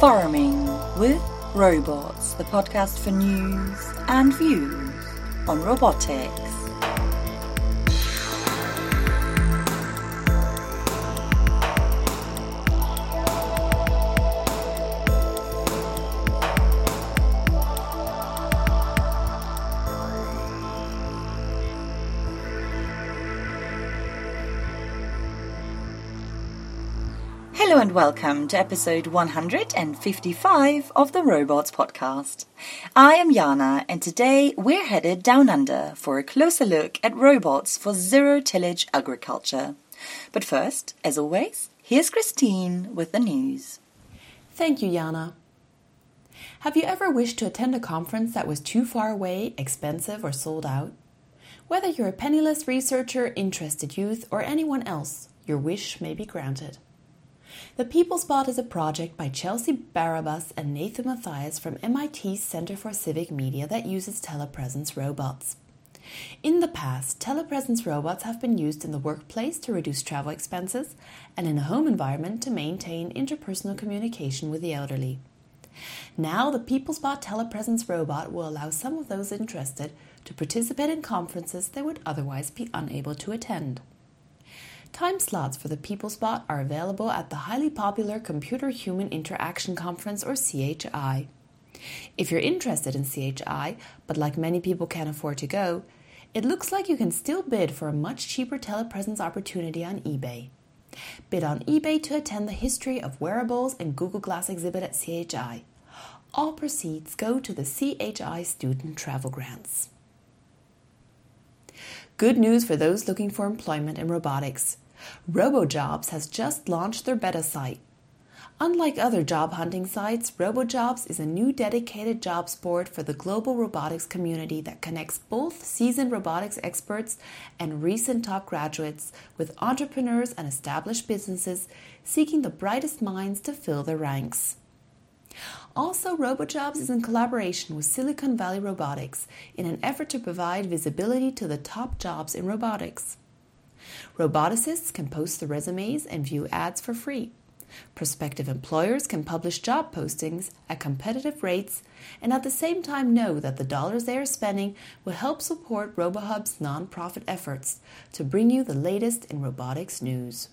Farming with Robots, the podcast for news and views on robotics. Welcome to episode 155 of the Robots Podcast. I am Jana and today we're headed down under for a closer look at robots for zero tillage agriculture. But first, as always, here's Christine with the news. Thank you, Jana. Have you ever wished to attend a conference that was too far away, expensive, or sold out? Whether you're a penniless researcher, interested youth, or anyone else, your wish may be granted. The People's Bot is a project by Chelsea Barabas and Nathan Matias from MIT's Center for Civic Media that uses telepresence robots. In the past, telepresence robots have been used in the workplace to reduce travel expenses and in a home environment to maintain interpersonal communication with the elderly. Now, the People's Bot telepresence robot will allow some of those interested to participate in conferences they would otherwise be unable to attend. Time slots for the People's Bot are available at the highly popular Computer Human Interaction Conference or CHI. If you're interested in CHI, but like many people can't afford to go, it looks like you can still bid for a much cheaper telepresence opportunity on eBay. Bid on eBay to attend the History of Wearables and Google Glass exhibit at CHI. All proceeds go to the CHI Student Travel Grants. Good news for those looking for employment in robotics. RoboJobs has just launched their beta site. Unlike other job hunting sites, RoboJobs is a new dedicated jobs board for the global robotics community that connects both seasoned robotics experts and recent top graduates with entrepreneurs and established businesses seeking the brightest minds to fill their ranks. Also, RoboJobs is in collaboration with Silicon Valley Robotics in an effort to provide visibility to the top jobs in robotics. Roboticists can post their resumes and view ads for free. Prospective employers can publish job postings at competitive rates and at the same time know that the dollars they are spending will help support RoboHub's nonprofit efforts to bring you the latest in robotics news.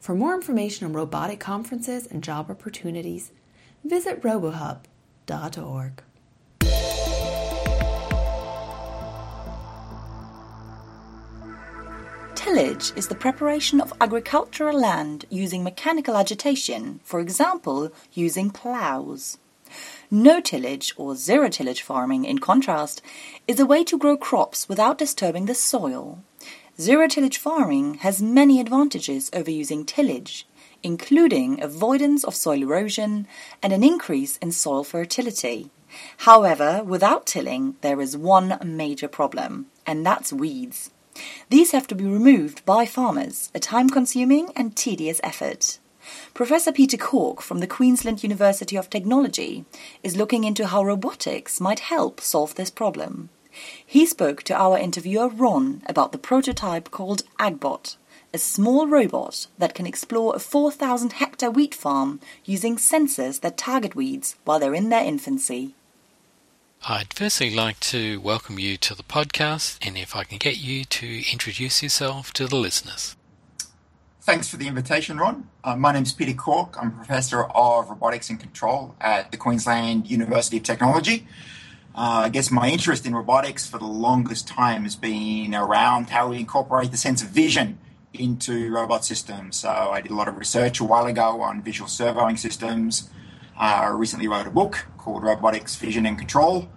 For more information on robotic conferences and job opportunities, visit robohub.org. Tillage is the preparation of agricultural land using mechanical agitation, for example, using ploughs. No tillage or zero tillage farming, in contrast, is a way to grow crops without disturbing the soil. Zero tillage farming has many advantages over using tillage, including avoidance of soil erosion and an increase in soil fertility. However, without tilling, there is one major problem, and that's weeds. These have to be removed by farmers, a time consuming and tedious effort. Professor Peter Corke from the Queensland University of Technology is looking into how robotics might help solve this problem. He spoke to our interviewer Ron about the prototype called Agbot, a small robot that can explore a 4,000 hectare wheat farm using sensors that target weeds while they're in their infancy. I'd firstly like to welcome you to the podcast, and if I can get you to introduce yourself to the listeners. Thanks for the invitation, Ron. Uh, my name is Peter Corke. I'm a professor of robotics and control at the Queensland University of Technology. Uh, I guess my interest in robotics for the longest time has been around how we incorporate the sense of vision into robot systems. So I did a lot of research a while ago on visual servoing systems. Uh, I recently wrote a book called Robotics, Vision and Control.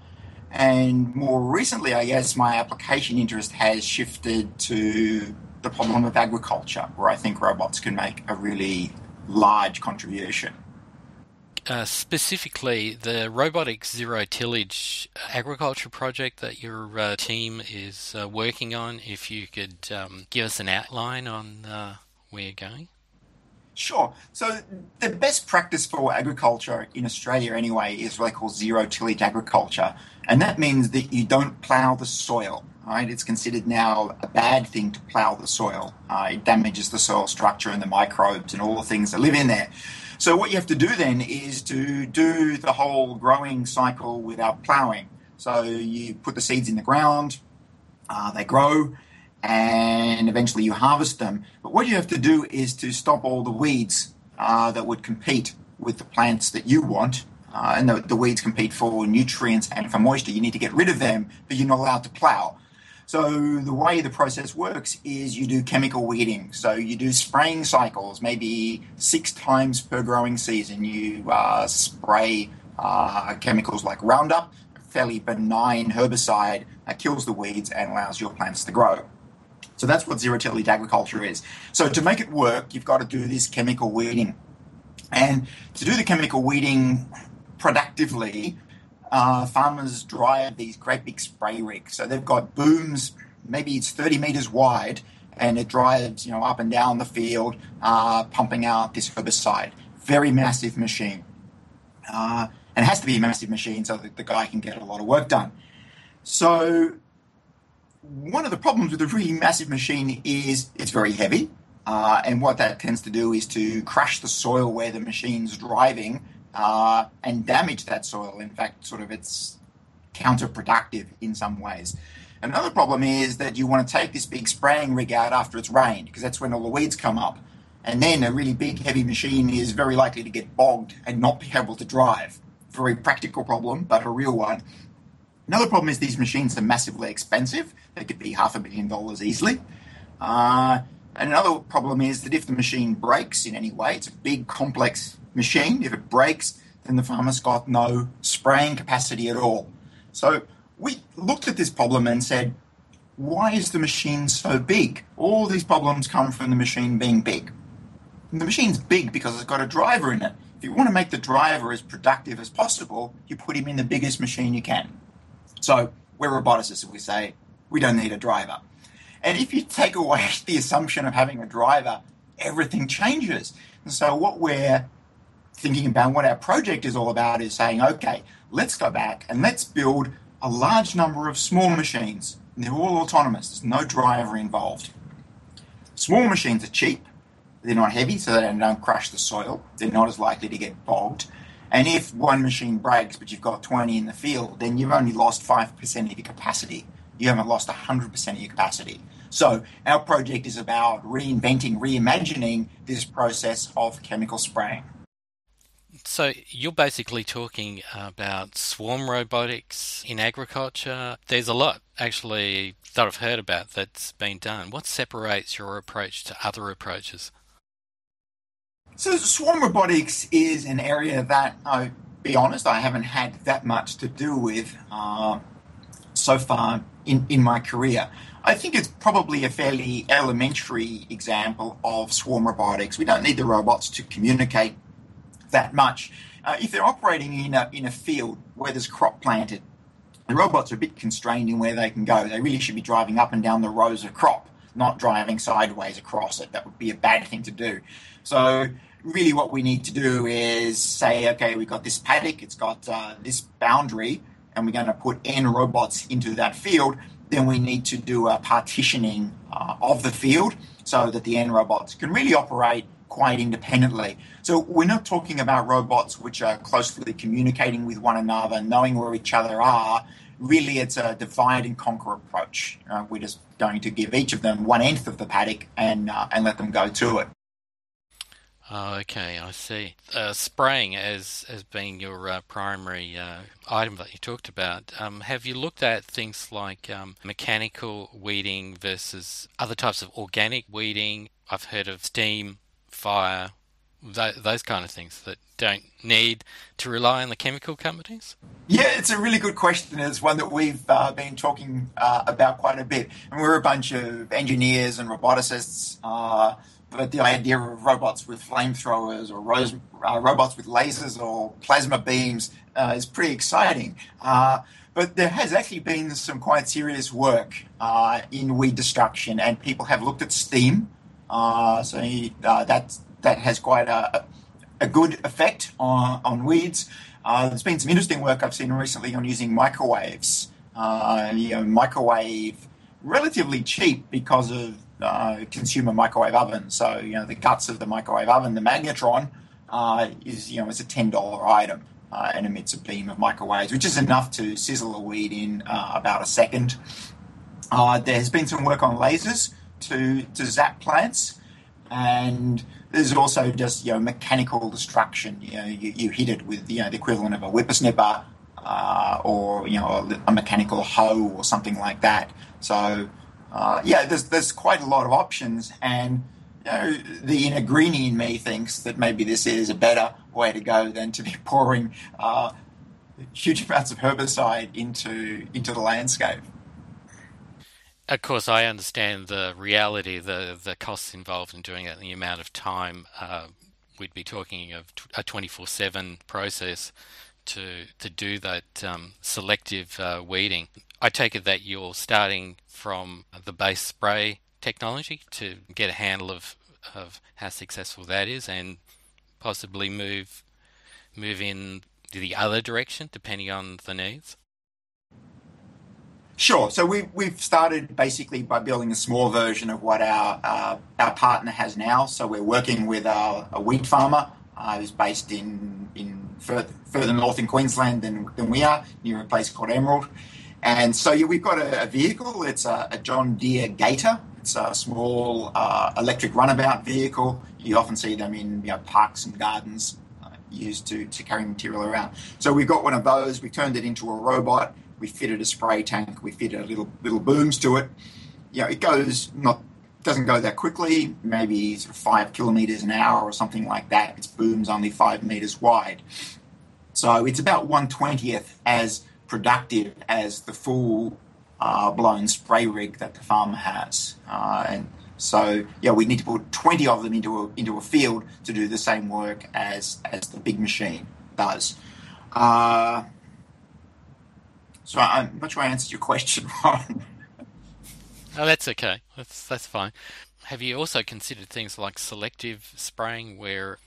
And more recently, I guess my application interest has shifted to the problem of agriculture, where I think robots can make a really large contribution. Uh, specifically, the robotic zero tillage agriculture project that your uh, team is uh, working on, if you could um, give us an outline on uh, where you're going. Sure. So the best practice for agriculture in Australia, anyway, is what they call zero tillage agriculture, and that means that you don't plough the soil. Right? It's considered now a bad thing to plough the soil. Uh, it damages the soil structure and the microbes and all the things that live in there. So what you have to do then is to do the whole growing cycle without ploughing. So you put the seeds in the ground, uh, they grow, and eventually you harvest them. But what you have to do is to stop all the weeds uh, that would compete with the plants that you want. Uh, and the, the, weeds compete for nutrients and for moisture. You need to get rid of them, but you're not allowed to plow. So the way the process works is you do chemical weeding. So you do spraying cycles, maybe six times per growing season. You uh, spray uh, chemicals like Roundup, a fairly benign herbicide that kills the weeds and allows your plants to grow. So that's what zero tillage agriculture is. So to make it work, you've got to do this chemical weeding. And to do the chemical weeding productively, uh, farmers drive these great big spray rigs. So they've got booms, maybe it's 30 meters wide, and it drives you know up and down the field, uh, pumping out this herbicide. Very massive machine, uh, and it has to be a massive machine so that the guy can get a lot of work done. So one of the problems with a really massive machine is it's very heavy. Uh, and what that tends to do is to crush the soil where the machine's driving uh, and damage that soil. In fact, sort of it's counterproductive in some ways. Another problem is that you want to take this big spraying rig out after it's rained because that's when all the weeds come up. And then a really big, heavy machine is very likely to get bogged and not be able to drive. Very practical problem, but a real one. Another problem is these machines are massively expensive. They could be half a million dollars easily. Uh, another problem is that if the machine breaks in any way, it's a big, complex machine. If it breaks, then the farmer's got no spraying capacity at all. So we looked at this problem and said, why is the machine so big? All these problems come from the machine being big. And the machine's big because it's got a driver in it. If you want to make the driver as productive as possible, you put him in the biggest machine you can. So we're roboticists, and we say we don't need a driver. And if you take away the assumption of having a driver, everything changes. And so what we're thinking about, what our project is all about, is saying, okay, let's go back and let's build a large number of small machines. And they're all autonomous. There's no driver involved. Small machines are cheap. They're not heavy, so they don't crush the soil. They're not as likely to get bogged. And if one machine breaks, but you've got 20 in the field, then you've only lost 5% of your capacity. You haven't lost 100% of your capacity. So our project is about reinventing, reimagining this process of chemical spraying. So you're basically talking about swarm robotics in agriculture. There's a lot actually that I've heard about that's been done. What separates your approach to other approaches? So, swarm robotics is an area that, I'll be honest, I haven't had that much to do with uh, so far in, in my career. I think it's probably a fairly elementary example of swarm robotics. We don't need the robots to communicate that much. Uh, if they're operating in a, in a field where there's crop planted, the robots are a bit constrained in where they can go. They really should be driving up and down the rows of crop, not driving sideways across it. That would be a bad thing to do. So really what we need to do is say, okay, we've got this paddock, it's got uh, this boundary, and we're going to put N robots into that field. Then we need to do a partitioning uh, of the field so that the N robots can really operate quite independently. So we're not talking about robots which are closely communicating with one another, knowing where each other are. Really, it's a divide and conquer approach. Uh, we're just going to give each of them one nth of the paddock and uh, and let them go to it. Oh, okay, I see. Uh, spraying as as being your uh, primary uh, item that you talked about. Um, have you looked at things like um, mechanical weeding versus other types of organic weeding? I've heard of steam, fire, th- those kind of things that don't need to rely on the chemical companies. Yeah, it's a really good question. It's one that we've uh, been talking uh, about quite a bit. And we're a bunch of engineers and roboticists uh, but the idea of robots with flamethrowers or uh, robots with lasers or plasma beams uh, is pretty exciting. Uh, but there has actually been some quite serious work uh, in weed destruction, and people have looked at steam. Uh, so uh, that that has quite a, a good effect on, on weeds. there's been some interesting work I've seen recently on using microwaves. you know, microwave relatively cheap because of uh, consumer microwave oven. So, you know, the guts of the microwave oven, the magnetron, uh, is you know is a ten dollar item uh, and emits a beam of microwaves, which is enough to sizzle a weed in uh, about a second. Uh, there has been some work on lasers to to zap plants, and there's also just you know mechanical destruction. You know, you, you hit it with you know the equivalent of a whippersnipper uh, or you know a, a, mechanical hoe or something like that. So uh, yeah, there's there's quite a lot of options, and you know, the inner greenie in me thinks that maybe this is a better way to go than to be pouring uh, huge amounts of herbicide into into the landscape. Of course, I understand the reality, the the costs involved in doing it, the amount of time. Uh, we'd be talking of a twenty four seven process to to do that um, selective uh, weeding. I take it that you're starting from the base spray technology to get a handle of of how successful that is, and possibly move move in the other direction depending on the needs. Sure. So we, we've started basically by building a small version of what our uh, our partner has now. So we're working with a, a wheat farmer uh, who's based in in further, further north in Queensland than, than we are, near a place called Emerald. And so yeah, we've got a, a vehicle. It's a, a, John Deere Gator. It's a small uh, electric runabout vehicle. You often see them in you know, parks and gardens uh, used to, to carry material around. So we've got one of those. We turned it into a robot we fitted a spray tank. We fitted little little booms to it. You know, it goes not doesn't go that quickly. Maybe sort of five kilometers an hour or something like that. Its boom's only five meters wide, so it's about one twentieth as productive as the full uh, blown spray rig that the farmer has. Uh, and so, yeah, we need to put 20 of them into a, into a field to do the same work as, as the big machine does. Uh, so I'm not sure I answered your question, Ron. oh, that's okay. That's that's fine. Have you also considered things like selective spraying, where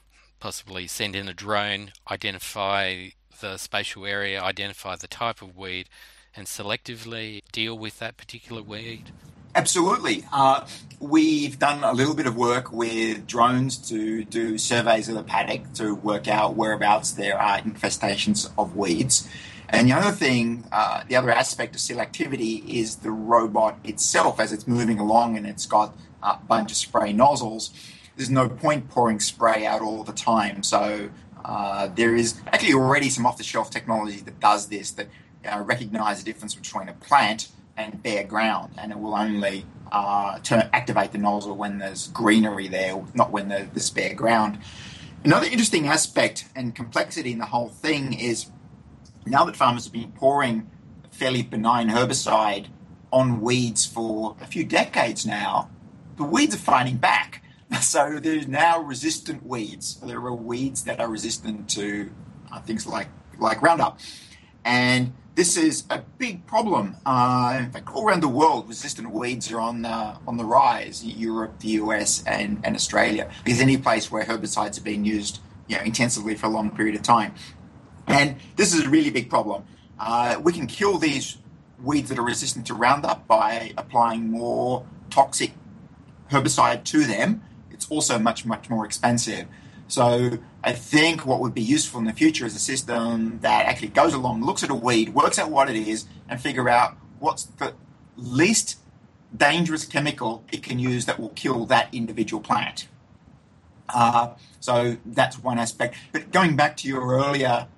possibly send in a drone, identify the spatial area, identify the type of weed, and selectively deal with that particular weed? Absolutely. Uh, we've done a little bit of work with drones to do surveys of the paddock to work out whereabouts there are infestations of weeds. And the other thing, uh, the other aspect of selectivity is the robot itself as it's moving along and it's got a bunch of spray nozzles. There's no point pouring spray out all the time. So uh, there is actually already some off the shelf technology that does this that uh, recognize the difference between a plant and bare ground, and it will only uh, turn, activate the nozzle when there's greenery there, not when there's bare ground. Another interesting aspect and complexity in the whole thing is now that farmers have been pouring fairly benign herbicide on weeds for a few decades now, the weeds are fighting back. So there's now resistant weeds. There are weeds that are resistant to uh, things like like Roundup, and this is a big problem. Uh, in fact, all around the world, resistant weeds are on the on the rise. Europe, the US, and, and Australia, because any place where herbicides are being used you know, intensively for a long period of time, and this is a really big problem. Uh, we can kill these weeds that are resistant to Roundup by applying more toxic herbicide to them. It's also much, much more expensive. So I think what would be useful in the future is a system that actually goes along, looks at a weed, works out what it is, and figure out what's the least dangerous chemical it can use that will kill that individual plant. Uh, so that's one aspect. But going back to your earlier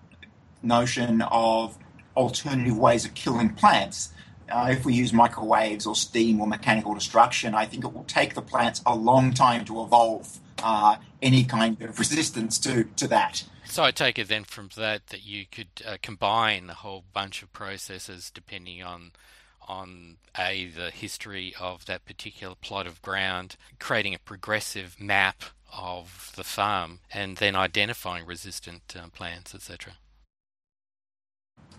notion of alternative ways of killing plants. Uh, if we use microwaves or steam or mechanical destruction, I think it will take the plants a long time to evolve uh, any kind of resistance to, to that. So I take it then from that that you could uh, combine a whole bunch of processes depending on on a the history of that particular plot of ground, creating a progressive map of the farm, and then identifying resistant uh, plants, etc.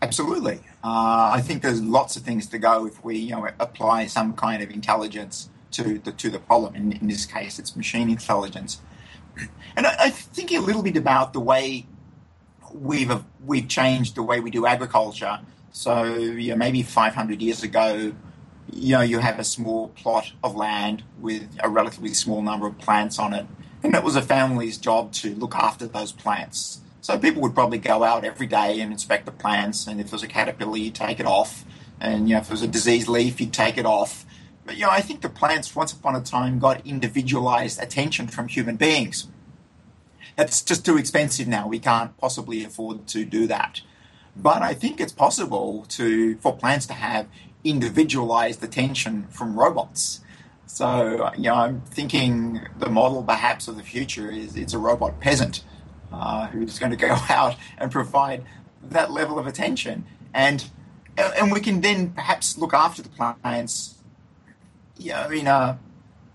Absolutely. Uh, I think there's lots of things to go if we you know, apply some kind of intelligence to the, to the problem. In, in this case, it's machine intelligence. And I, I think a little bit about the way we've we've changed the way we do agriculture. So you know, maybe 500 years ago, you know, you have a small plot of land with a relatively small number of plants on it, and it was a family's job to look after those plants. So people would probably go out every day and inspect the plants, and if there's a caterpillar, you'd take it off, and you know if there's a diseased leaf, you'd take it off. But you know, I think the plants once upon a time got individualized attention from human beings. It's just too expensive now. We can't possibly afford to do that. But I think it's possible to for plants to have individualized attention from robots. So, you know, I'm thinking the model perhaps of the future is it's a robot peasant uh, who's going to go out and provide that level of attention. And, and we can then perhaps look after the plants you know, in a,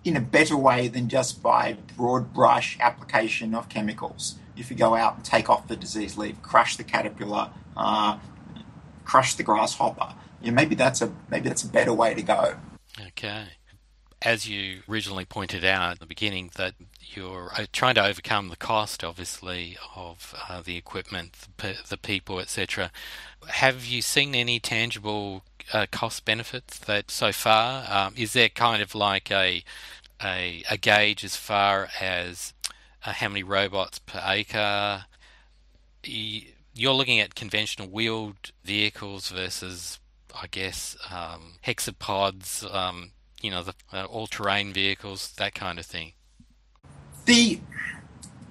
in a better way than just by broad brush application of chemicals. If you go out and take off the disease leaf, crush the caterpillar, uh, crush the grasshopper, yeah, maybe that's a maybe that's a better way to go. Okay. As you originally pointed out at the beginning, that you're uh, trying to overcome the cost, obviously, of uh, the equipment, the, people, etc. Have you seen any tangible uh, cost benefits that so far? Um, is there kind of like a a, a gauge as far as uh, how many robots per acre? You're looking at conventional wheeled vehicles versus I guess, um, hexapods, um, you know, the uh, all-terrain vehicles, that kind of thing. The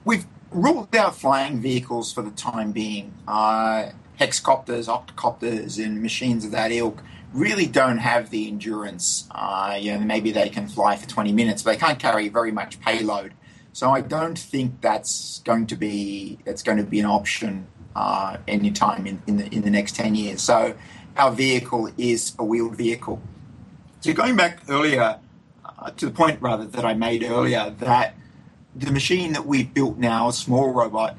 we've ruled out flying vehicles for the time being. Uh, hexcopters, octocopters, and machines of that ilk really don't have the endurance. Uh, you know, maybe they can fly for 20 minutes, but they can't carry very much payload. So I don't think that's going to be that's going to be an option uh, anytime in, in the in the next 10 years. So our vehicle is a wheeled vehicle. So going back earlier uh, to the point rather that I made earlier that the machine that we've built now, a small robot,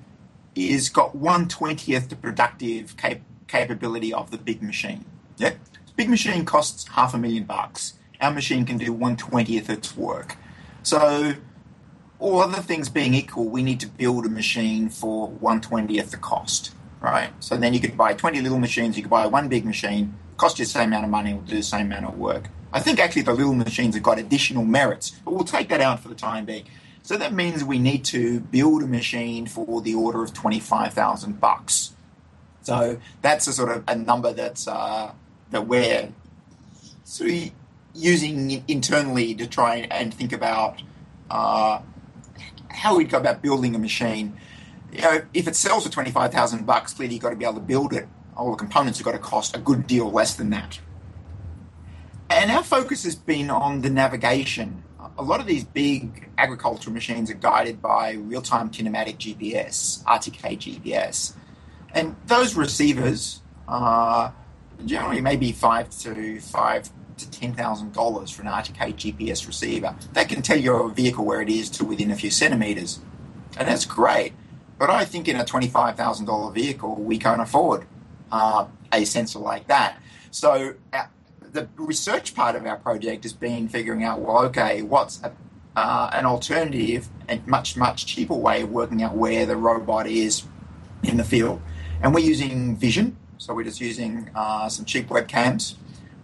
is got one twentieth the productive cap- capability of the big machine. Yeah, big machine costs half a million bucks. Our machine can do one twentieth its work. So, all other things being equal, we need to build a machine for one twentieth the cost right? So then you could buy 20 little machines, you could buy one big machine, cost you the same amount of money, will do the same amount of work. I think actually the little machines have got additional merits, but we'll take that out for the time being. So that means we need to build a machine for the order of 25,000 bucks. So that's a sort of a number that's uh, that we're of using internally to try and think about uh, how we'd go about building a machine you know, if it sells for twenty five thousand bucks, clearly you've got to be able to build it. All the components have got to cost a good deal less than that. And our focus has been on the navigation. A lot of these big agricultural machines are guided by real time kinematic GPS, RTK GPS. And those receivers are generally maybe five to five to ten thousand dollars for an RTK GPS receiver. That can tell your vehicle where it is to within a few centimeters. And that's great. But I think in a $25,000 vehicle, we can't afford uh, a sensor like that. So uh, the research part of our project has been figuring out, well, okay, what's a, uh, an alternative and much, much cheaper way of working out where the robot is in the field. And we're using vision. So we're just using uh, some cheap webcams.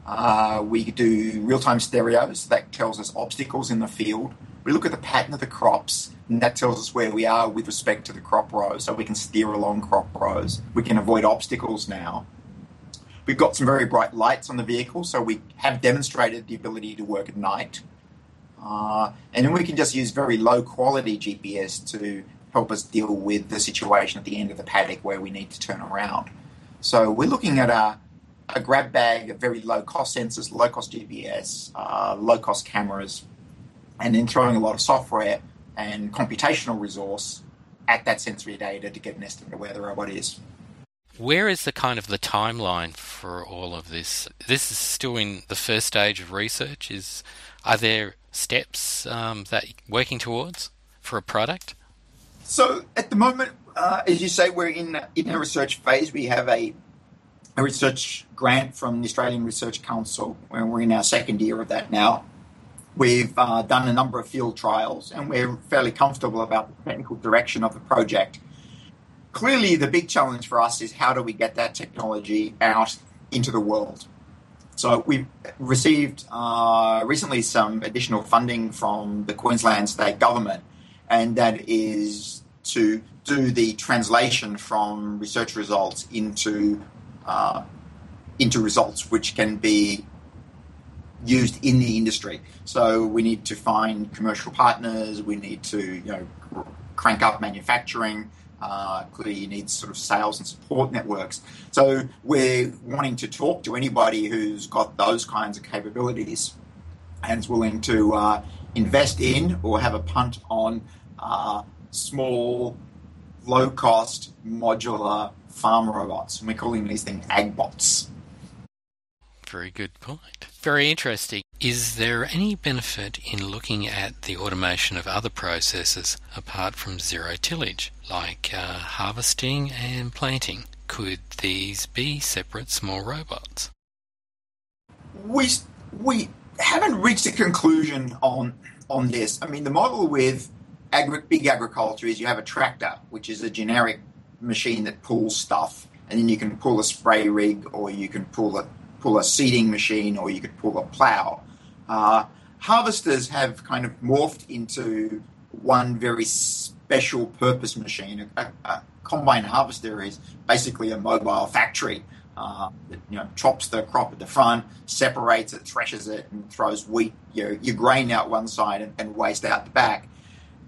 Uh, we do real time stereos that tells us obstacles in the field. We look at the pattern of the crops and that tells us where we are with respect to the crop row, so we can steer along crop rows. We can avoid obstacles now. We've got some very bright lights on the vehicle, so we have demonstrated the ability to work at night. Uh, and then we can just use very low quality GPS to help us deal with the situation at the end of the paddock where we need to turn around. So we're looking at a, a grab bag of very low cost sensors, low cost GPS, uh, low cost cameras, and then throwing a lot of software and computational resource at that sensory data to get an estimate of where the robot is. Where is the kind of the timeline for all of this? This is still in the first stage of research. Is are there steps um, that working towards for a product? So at the moment, uh, as you say, we're in in a research phase. We have a a research grant from the Australian Research Council, and we're in our second year of that now. We've uh, done a number of field trials and we're fairly comfortable about the technical direction of the project. Clearly, the big challenge for us is how do we get that technology out into the world? So we've received uh, recently some additional funding from the Queensland state government, and that is to do the translation from research results into uh, into results which can be used in the industry. So we need to find commercial partners. We need to you know crank up manufacturing. Uh, clearly, you need sort of sales and support networks. So we're wanting to talk to anybody who's got those kinds of capabilities and is willing to uh, invest in or have a punt on uh, small, low-cost, modular farm robots. And we're calling these things agbots. Very good point. Very interesting. Is there any benefit in looking at the automation of other processes apart from zero tillage, like uh, harvesting and planting? Could these be separate small robots? We, we haven't reached a conclusion on, on this. I mean, the model with agri- big agriculture is you have a tractor, which is a generic machine that pulls stuff, and then you can pull a spray rig or you can pull a pull a seeding machine or you could pull a plow. Uh, harvesters have kind of morphed into one very special purpose machine. A, a combine harvester is basically a mobile factory uh, that you know chops the crop at the front, separates it, threshes it, and throws wheat, your, your grain out one side and, and waste out the back.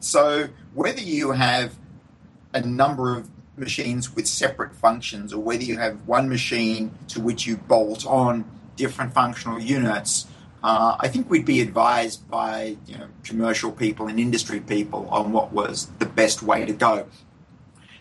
So whether you have a number of machines with separate functions, or whether you have one machine to which you bolt on different functional units, uh, I think we'd be advised by you know, commercial people and industry people on what was the best way to go.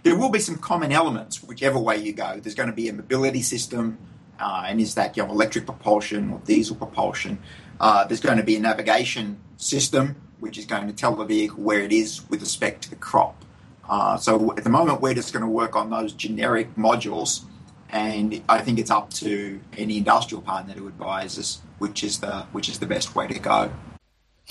There will be some common elements, whichever way you go. There's going to be a mobility system, uh, and is that you know, electric propulsion or diesel propulsion? Uh, there's going to be a navigation system, which is going to tell the vehicle where it is with respect to the crop. Uh, so at the moment, we're just going to work on those generic modules, and I think it's up to any industrial partner to advise us which is the which is the best way to go.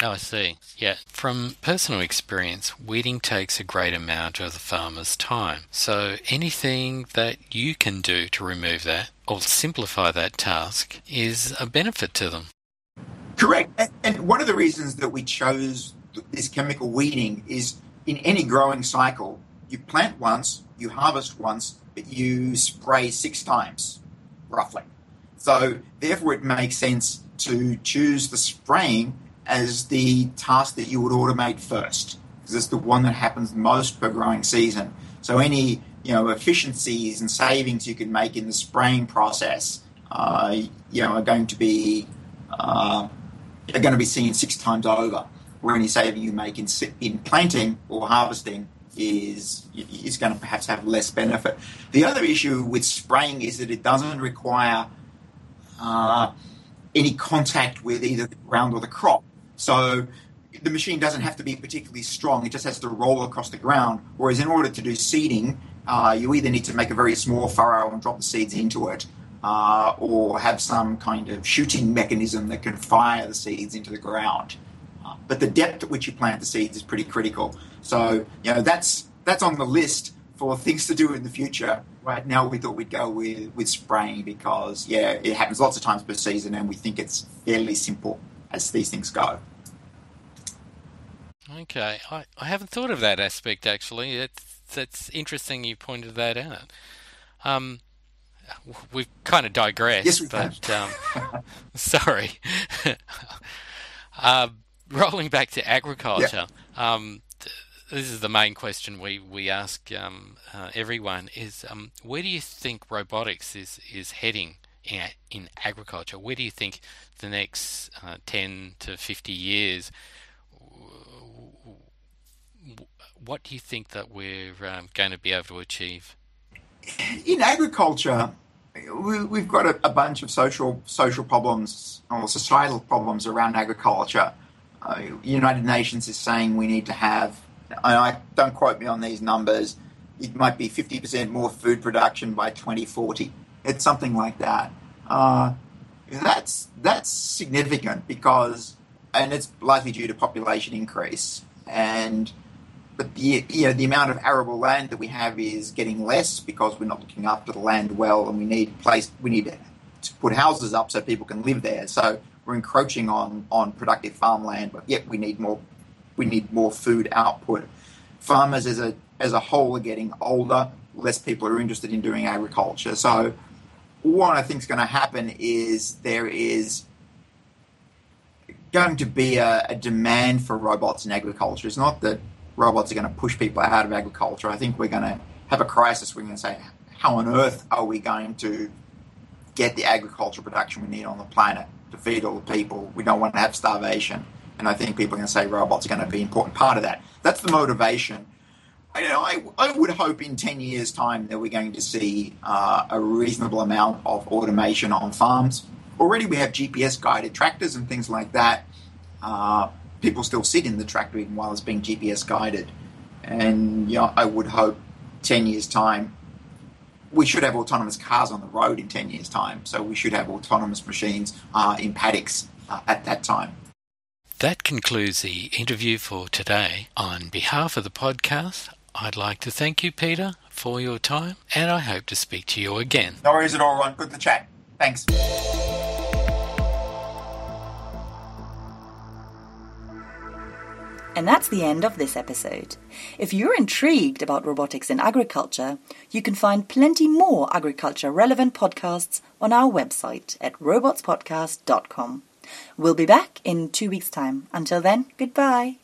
Oh, I see. Yeah. From personal experience, weeding takes a great amount of the farmer's time. So anything that you can do to remove that or simplify that task is a benefit to them. Correct. And one of the reasons that we chose this chemical weeding is in any growing cycle, you plant once, you harvest once, you spray six times, roughly. So, therefore, it makes sense to choose the spraying as the task that you would automate first, because it's the one that happens most per growing season. So, any you know efficiencies and savings you can make in the spraying process, uh, you know, are going to be uh, are going to be seen six times over where any saving you make in, in planting or harvesting is is going to perhaps have less benefit. The other issue with spraying is that it doesn't require uh, any contact with either the ground or the crop. So the machine doesn't have to be particularly strong; it just has to roll across the ground. Whereas in order to do seeding, uh, you either need to make a very small furrow and drop the seeds into it, uh, or have some kind of shooting mechanism that can fire the seeds into the ground but the depth at which you plant the seeds is pretty critical. So, you know, that's that's on the list for things to do in the future. Right now, we thought we'd go with, with spraying because, yeah, it happens lots of times per season, and we think it's fairly simple as these things go. Okay, I, I haven't thought of that aspect actually. It's that's interesting you pointed that out. Um, we've kind of digressed, yes, we but um, sorry. um, rolling back to agriculture, yeah. um, th- this is the main question we we ask um, uh, everyone: is um, where do you think robotics is is heading in, in agriculture? Where do you think the next uh, ten to fifty years? What do you think that we're um, going to be able to achieve? In agriculture, we, have got a, a bunch of social social problems or societal problems around agriculture uh, United Nations is saying we need to have, and I don't quote me on these numbers, it might be 50% more food production by 2040. It's something like that. Uh, that's that's significant because, and it's likely due to population increase. And but the you know the amount of arable land that we have is getting less because we're not looking after the land well, and we need place we need to put houses up so people can live there. So we're encroaching on on productive farmland, but yet we need more we need more food output. farmers as a as a whole are getting older. Less people are interested in doing agriculture. So what I think is going to happen is there is going to be a, a, demand for robots in agriculture. It's not that robots are going to push people out of agriculture. I think we're going to have a crisis. We're going to say, how on earth are we going to get the agricultural production we need on the planet to feed all the people? We don't want to have starvation. And I think people are going to say robots are going to be an important part of that. That's the motivation. I, you know, I, I would hope in 10 years' time that we're going to see uh, a reasonable amount of automation on farms. Already we have GPS guided tractors and things like that. Uh, people still sit in the tractor even while it's being GPS guided. And you know, I would hope 10 years' time we should have autonomous cars on the road in 10 years' time. So we should have autonomous machines uh, in paddocks uh, at that time. That concludes the interview for today. On behalf of the podcast, I'd like to thank you, Peter, for your time, and I hope to speak to you again. No worries at all, Ron. Good to chat. Thanks. And that's the end of this episode. If you're intrigued about robotics in agriculture, you can find plenty more agriculture relevant podcasts on our website at robotspodcast.com. We'll be back in two weeks' time. Until then, goodbye.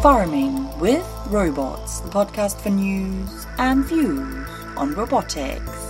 Farming with Robots, the podcast for news and views on robotics.